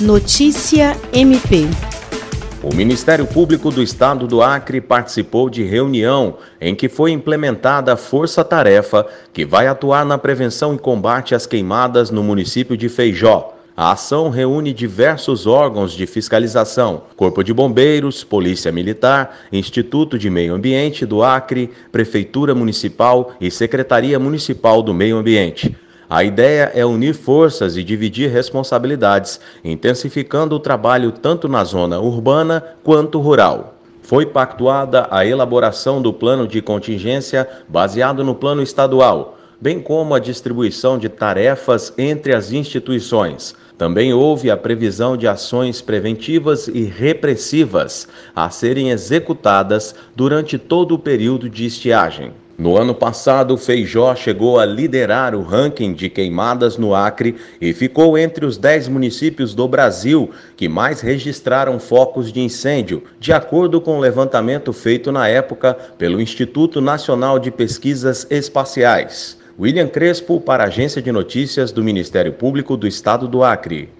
Notícia MP. O Ministério Público do Estado do Acre participou de reunião em que foi implementada a força-tarefa que vai atuar na prevenção e combate às queimadas no município de Feijó. A ação reúne diversos órgãos de fiscalização: Corpo de Bombeiros, Polícia Militar, Instituto de Meio Ambiente do Acre, Prefeitura Municipal e Secretaria Municipal do Meio Ambiente. A ideia é unir forças e dividir responsabilidades, intensificando o trabalho tanto na zona urbana quanto rural. Foi pactuada a elaboração do plano de contingência baseado no plano estadual, bem como a distribuição de tarefas entre as instituições. Também houve a previsão de ações preventivas e repressivas a serem executadas durante todo o período de estiagem. No ano passado, Feijó chegou a liderar o ranking de queimadas no Acre e ficou entre os 10 municípios do Brasil que mais registraram focos de incêndio, de acordo com o levantamento feito na época pelo Instituto Nacional de Pesquisas Espaciais. William Crespo, para a Agência de Notícias do Ministério Público do Estado do Acre.